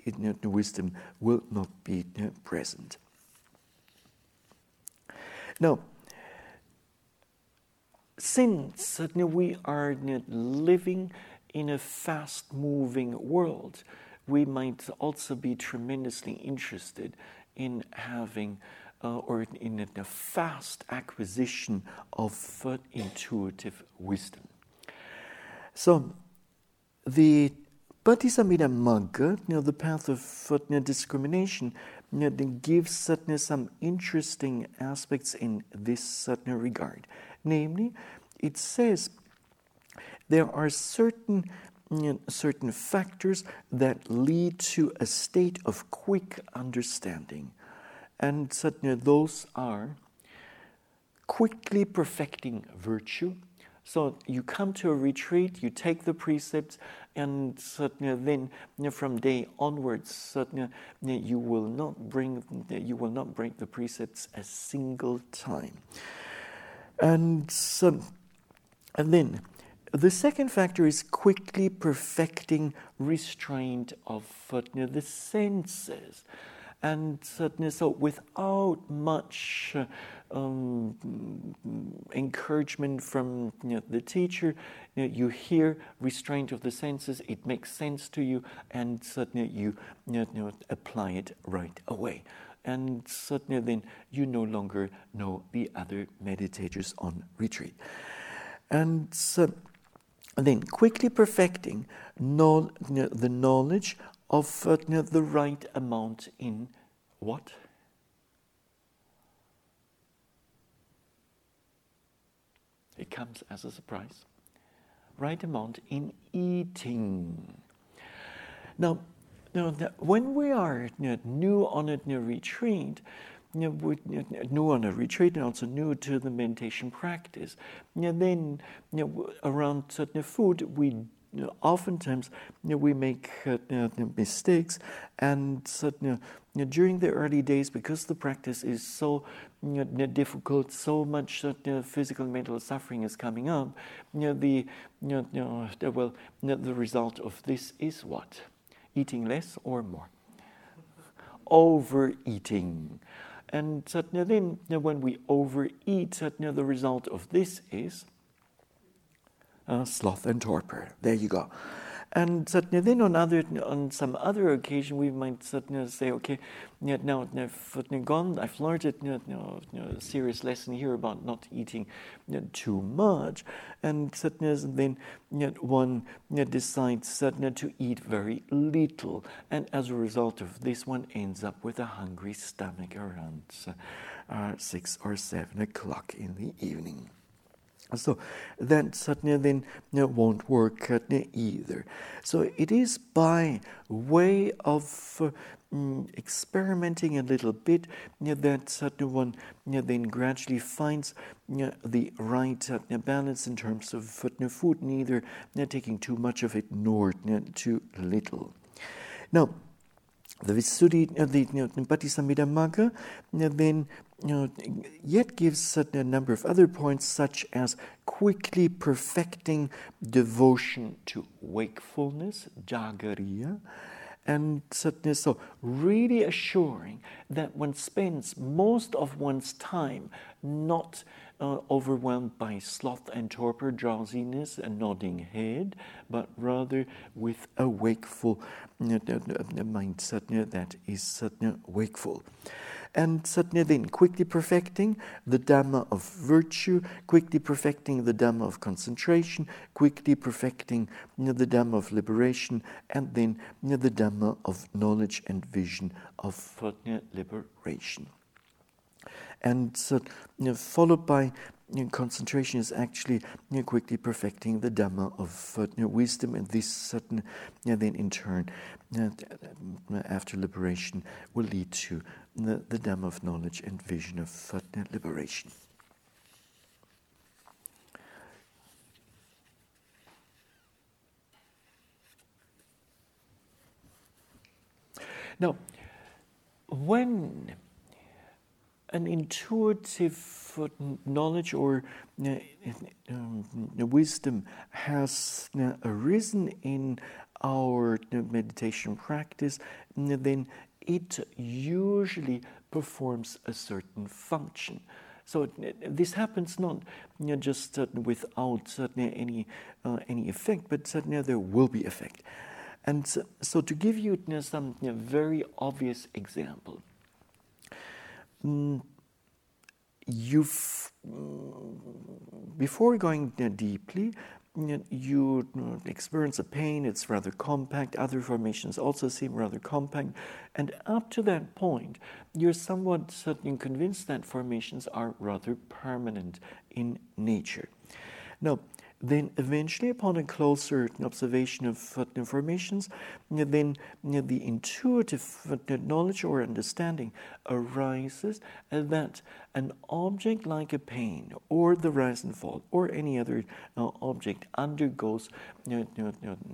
wisdom will not be present. Now, since we are living in a fast moving world, we might also be tremendously interested in having uh, or in a fast acquisition of intuitive wisdom. So, the Patisambhida Magga, you know, the path of uh, discrimination, you know, gives uh, some interesting aspects in this regard. Namely, it says there are certain you know, certain factors that lead to a state of quick understanding. And those are quickly perfecting virtue. So you come to a retreat, you take the precepts, and then from day onwards, you will not bring you will not break the precepts a single time. And so, and then the second factor is quickly perfecting restraint of the senses. And so, without much um, encouragement from you know, the teacher, you, know, you, hear restraint of the senses, it makes sense to you, and suddenly you, you apply it right away. And suddenly, then you no longer know the other meditators on retreat. And so, and then quickly perfecting the knowledge of uh, the right amount in what? It comes as a surprise. Right amount in eating. Now, know, when we are new on a retreat, you know, you know, new on a retreat and also new to the meditation practice. You know, then you know, around certain food, we you know, oftentimes you know, we make uh, you know, mistakes, and you know, during the early days, because the practice is so difficult, so much physical and mental suffering is coming up. the well, the result of this is what? Eating less or more? Overeating. And then when we overeat, the result of this is uh, sloth and torpor. There you go. And certainly then on other on some other occasion we might certainly say, okay, now I've gone, I've learned it, you know, a serious lesson here about not eating too much, and certainly then one decides certainly to eat very little, and as a result of this, one ends up with a hungry stomach around uh, six or seven o'clock in the evening. So that certainly then won't work either. So it is by way of uh, mm, experimenting a little bit that certain one then gradually finds the right uh, balance in terms of food, neither taking too much of it nor too little. Now, the Visuddhi, uh, the you know, Patisambhida Magga, then you know, yet gives a number of other points, such as quickly perfecting devotion to wakefulness, jagariya, and so really assuring that one spends most of one's time not uh, overwhelmed by sloth and torpor, drowsiness and nodding head, but rather with a wakeful uh, mindset that is wakeful and Satya then quickly perfecting the Dhamma of virtue, quickly perfecting the Dhamma of concentration, quickly perfecting the Dhamma of liberation, and then the Dhamma of knowledge and vision of liberation. And so, you know, followed by you know, concentration is actually you know, quickly perfecting the Dhamma of uh, you know, wisdom, and this certain, then in turn, after liberation, will lead to the, the Dhamma of knowledge and vision of uh, liberation. Now, when an intuitive knowledge or uh, um, wisdom has uh, arisen in our meditation practice, then it usually performs a certain function. So this happens not just uh, without any uh, any effect, but there will be effect. And so, to give you, some very obvious example, you've mm, before going deeply, you experience a pain, it's rather compact. Other formations also seem rather compact. And up to that point, you're somewhat certain convinced that formations are rather permanent in nature. Now, then eventually, upon a closer observation of informations, then the intuitive knowledge or understanding arises that an object like a pain or the rise and fall or any other uh, object undergoes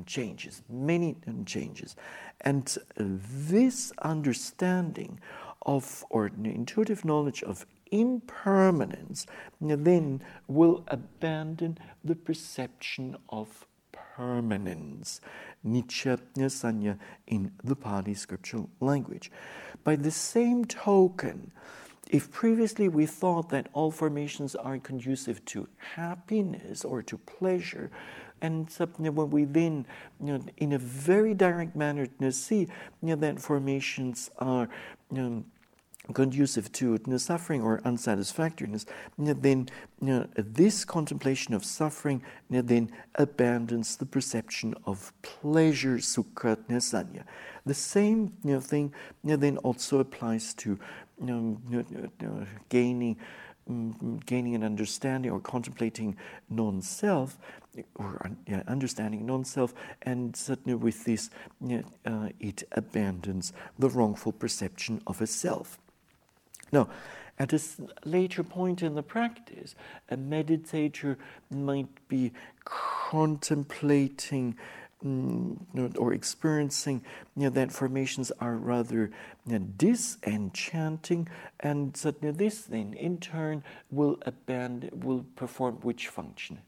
changes, many changes. And this understanding of or intuitive knowledge of impermanence then will abandon the perception of permanence. Nicca Sanya in the Pali scriptural language. By the same token, if previously we thought that all formations are conducive to happiness or to pleasure, and when we then, you know, in a very direct manner, see you know, that formations are you know, conducive to you know, suffering or unsatisfactoriness, you know, then you know, this contemplation of suffering you then abandons the perception of pleasure, sukha, sanya. The same thing then also applies to gaining um, gaining an understanding or contemplating non-self or uh, understanding non-self and certainly with this uh, it abandons the wrongful perception of a self now, at a later point in the practice, a meditator might be contemplating mm, or experiencing you know, that formations are rather you know, disenchanting, and suddenly this then, in turn, will abandon, will perform which function?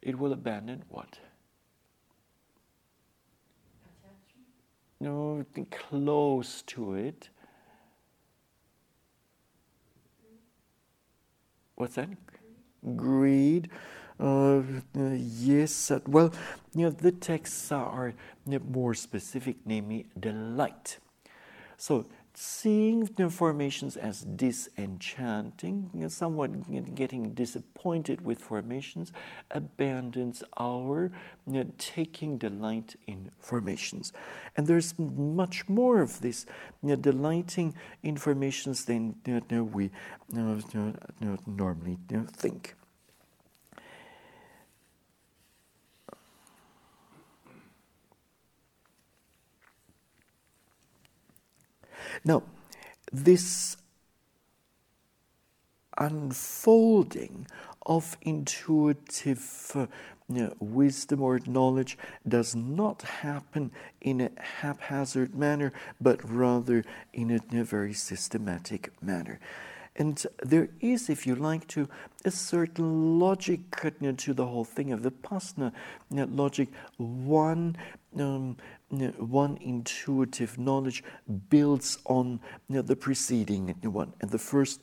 It will abandon what? No, close to it. What's that? Greed. Uh, uh, yes, uh, well, you know, the texts are more specific, namely delight. So, seeing formations as disenchanting, you know, somewhat getting disappointed with formations, abandons our you know, taking delight in formations. And there's much more of this delighting in formations than we normally think. Now, this unfolding of intuitive uh, wisdom or knowledge does not happen in a haphazard manner, but rather in a, very systematic manner. And there is, if you like to, a certain logic to the whole thing of Vipassana logic. One um, one intuitive knowledge builds on the preceding one, and the first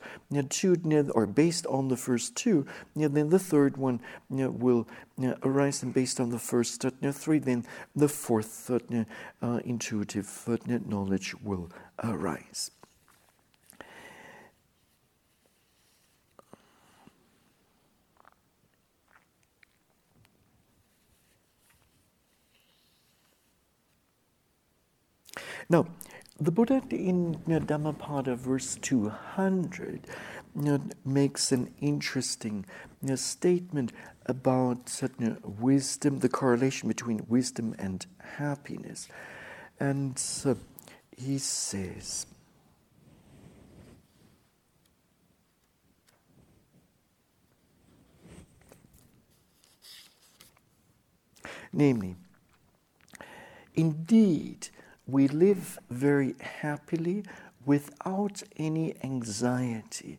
two, or based on the first two, then the third one will arise, and based on the first three, then the fourth uh, intuitive knowledge will arise. Now, the Buddha in you know, Dhammapada verse 200 you know, makes an interesting you know, statement about wisdom, the correlation between wisdom and happiness. And he says, namely, indeed, we live very happily without any anxiety.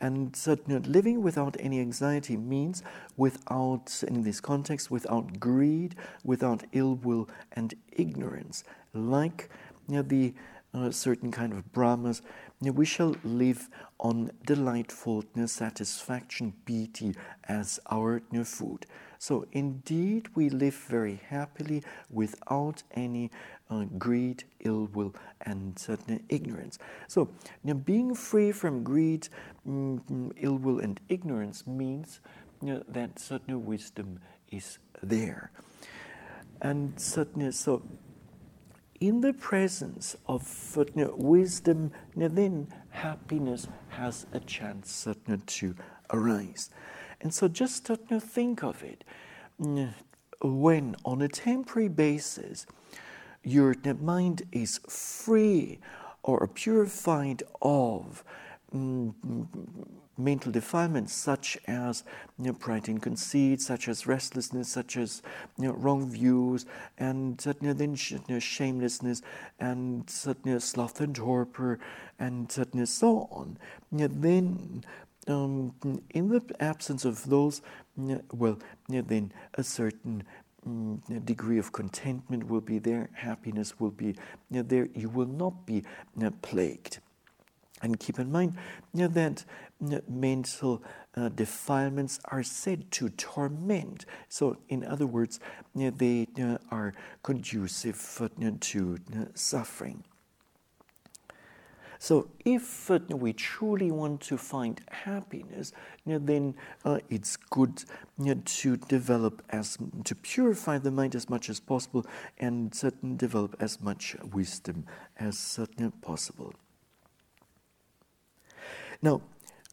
And know, living without any anxiety means without, in this context, without greed, without ill will and ignorance. Like you know, the uh, certain kind of Brahmas, you know, we shall live on delightful you know, satisfaction, beauty as our you food. So, indeed, we live very happily without any uh, greed, ill will, and certain ignorance. So, you know, being free from greed, mm, ill will, and ignorance means you know, that certain wisdom is there. And certain, so, in the presence of you know, wisdom, you know, then happiness has a chance to arise. And so, just you think of it when, on a temporary basis, your mind is free or purified of mm, mental defilements such as you know, pride and conceit, such as restlessness, such as you know, wrong views, and you know, then you know, shamelessness, and you know, sloth and torpor, and you know, so on. You know, then, um, in the absence of those, well, then a certain Mm, degree of contentment will be there, happiness will be there. You will not be plagued. And keep in mind that mental uh, defilements are said to torment. So, in other words, they are conducive to suffering. So, if uh, we truly want to find happiness, you know, then uh, it's good you know, to develop as to purify the mind as much as possible, and uh, develop as much wisdom as possible. Now,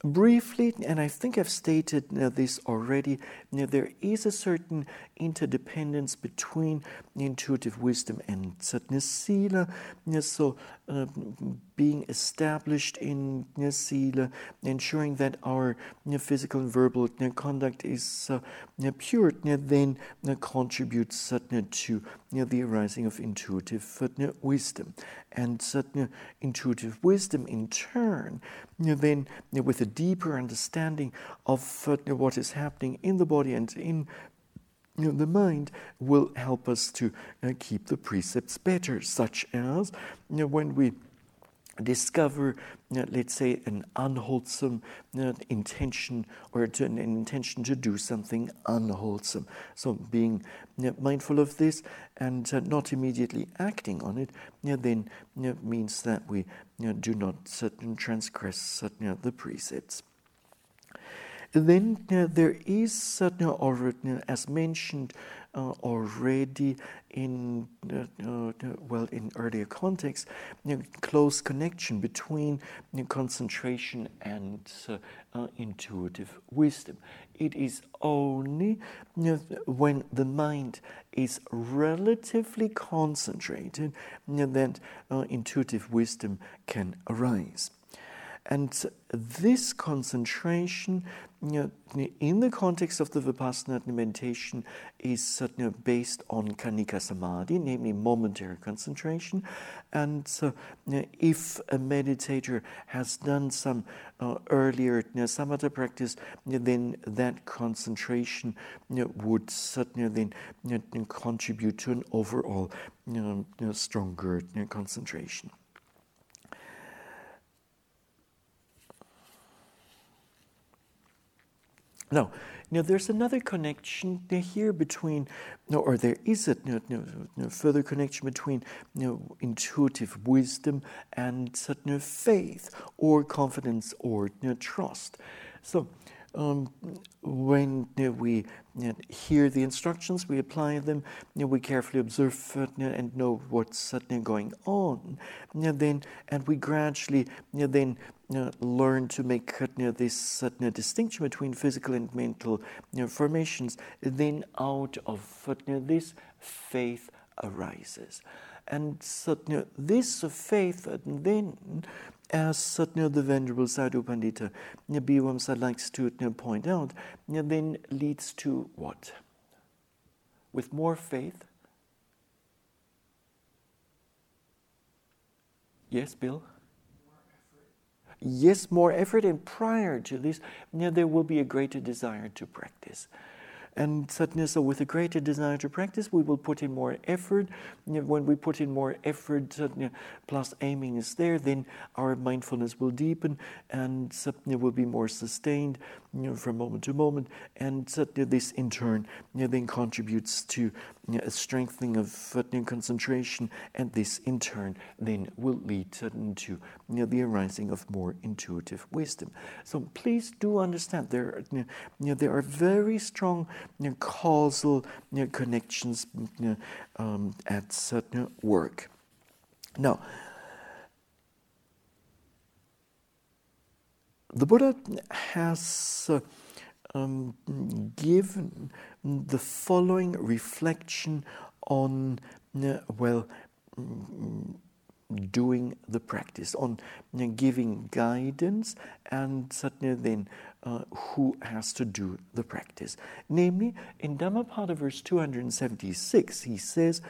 Briefly, and I think I've stated uh, this already, you know, there is a certain interdependence between intuitive wisdom and sadhana sila. You know, so, uh, being established in know, sila, ensuring that our know, physical and verbal conduct is uh, pure, then contributes to the arising of intuitive wisdom. And intuitive wisdom, in turn, then with a deeper understanding of uh, what is happening in the body and in you know, the mind will help us to uh, keep the precepts better, such as you know, when we discover, uh, let's say, an unwholesome uh, intention or to, an intention to do something unwholesome. So, being mindful of this and uh, not immediately acting on it then means that we do not certain transgress the precepts. Then there is certain, or as mentioned, uh, already in uh, uh, well in earlier context, you know, close connection between you know, concentration and uh, uh, intuitive wisdom. It is only you know, when the mind is relatively concentrated that uh, intuitive wisdom can arise. And this concentration, you know, in the context of the Vipassana meditation, is you know, based on Khanika Samadhi, namely momentary concentration. And so, you know, if a meditator has done some uh, earlier samatha practice, then that concentration would certainly then contribute to an overall stronger concentration. Now, now there's another connection here between, or there is a further connection between intuitive wisdom and know, faith, or confidence, or trust. So, um, when we hear the instructions, we apply them, we carefully observe and know what's going on, then and we gradually then Uh, learn to make uh, this uh, distinction between physical and mental formations. Then out of this, faith arises. And this faith then as the Venerable Sadhu Pandita Bhivamsa likes to point out, then leads to what? With more faith? Yes, Bill? Yes, more effort, and prior to this, there will be a greater desire to practice. And sadness, so with a greater desire to practice, we will put in more effort. When we put in more effort, plus aiming is there, then our mindfulness will deepen and will be more sustained from moment to moment. And this, in turn, then contributes to a strengthening of concentration, and this, in turn, then will lead to the arising of more intuitive wisdom. So please do understand there, there are very strong you know, causal you know, connections you know, um, at certain work. Now, the Buddha has uh, um, given the following reflection on, uh, well, doing the practice, on giving guidance, and certainly then uh, who has to do the practice. Namely, in Dhammapada verse 276, he says,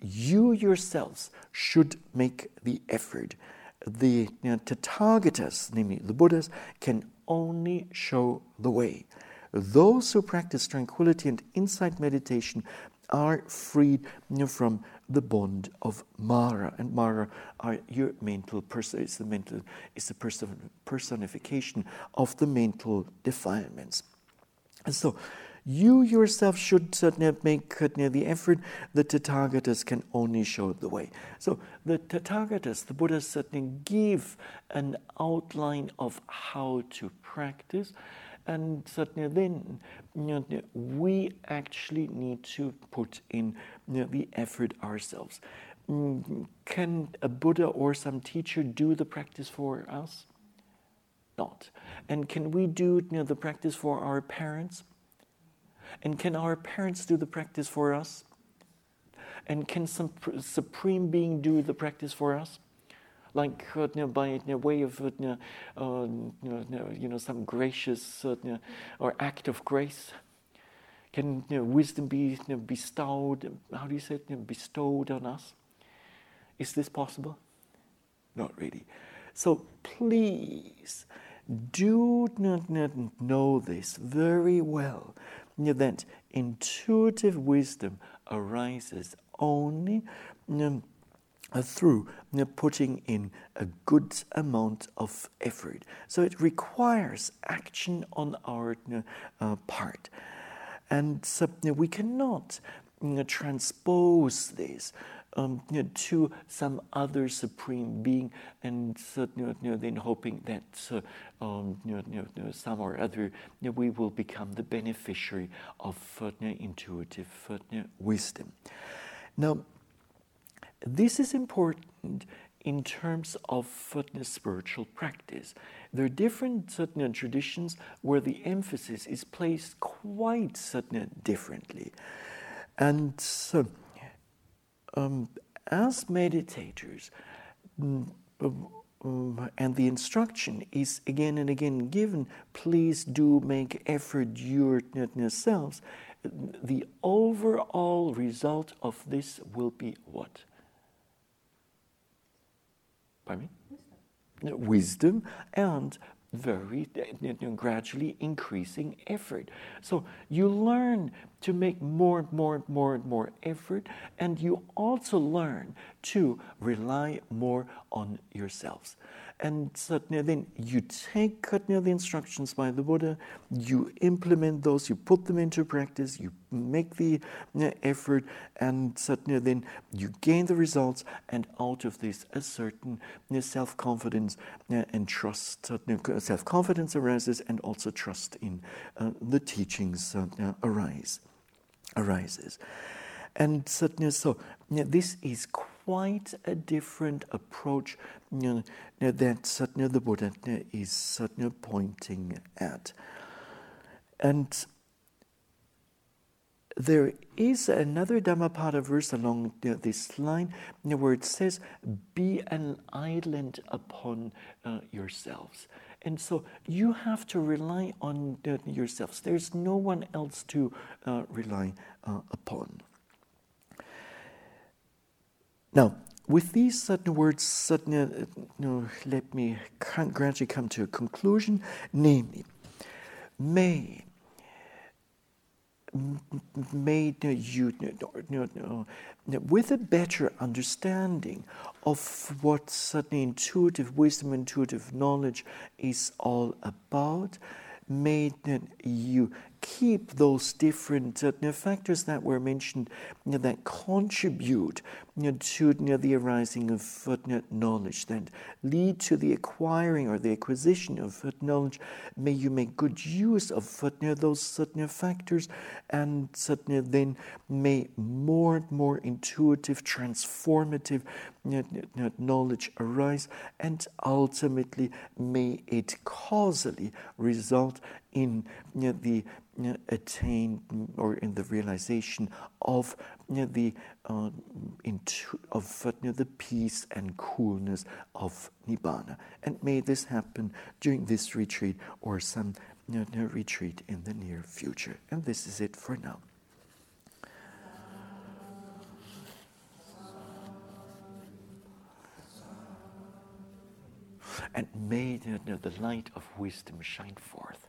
You yourselves should make the effort. The you know, Tathagatas, namely the Buddhas, can only show the way. Those who practice tranquility and insight meditation are freed you know, from the bond of Mara. And Mara are your mental person, is the mental, is the person, personification of the mental defilements. And so you yourself should certainly make the effort. The Tathagatas can only show the way. So the Tathagatas, the Buddhas certainly give an outline of how to practice and certainly then we actually need to put in the effort ourselves. Can a Buddha or some teacher do the practice for us? Not. And can we do the practice for our parents? And can our parents do the practice for us? And can some supreme being do the practice for us? like uh, you know, by you know, way of uh, you, know, you know some gracious uh, or act of grace. Can wisdom be bestowed? How do you say it? bestowed on us? Is this possible? Not really. So please do not know this very well that intuitive wisdom arises only uh, through you know, putting in a good amount of effort. So it requires action on our you know, uh, part. And you know, we cannot transpose this um, you know, to some other supreme being, and uh, you know, then hoping that uh, um, some or other we will become the beneficiary of uh, intuitive uh, wisdom. Now, this is important in terms of spiritual practice. There are different traditions where the emphasis is placed quite differently. And so, um, as meditators, mm, um, and the instruction is again and again given please do make effort yourselves. The overall result of this will be what? Pardon me? Wisdom, Wisdom and very gradually increasing effort. So you learn to make more and more and more and more effort, and you also learn to rely more on yourselves. And Satya, then you take the instructions by the Buddha, you implement those, you put them into practice, you make the effort, and Satya, then you gain the results, and out of this, a certain self confidence and trust, self confidence arises, and also trust in uh, the teachings uh, arise, arises. And so this is quite a different approach you know, that the Buddha is pointing at. And there is another Dhammapada verse along this line where it says, Be an island upon uh, yourselves. And so you have to rely on yourselves. There's no one else to uh, rely uh, upon. Now, with these certain words, certain, uh, you let me gradually come to a conclusion, namely, may made you with a better understanding of what certain intuitive wisdom, intuitive knowledge is all about, made you keep those different uh, factors that were mentioned you know, that contribute you know, to you know, the arising of knowledge, that lead to the acquiring or the acquisition of knowledge. May you make good use of those factors, and then may more and more intuitive, transformative knowledge arise, and ultimately may it causally result in the attain or in the realization of the uh, into, of the peace and coolness of nibbana. And may this happen during this retreat or some retreat in the near future. And this is it for now. And may the light of wisdom shine forth.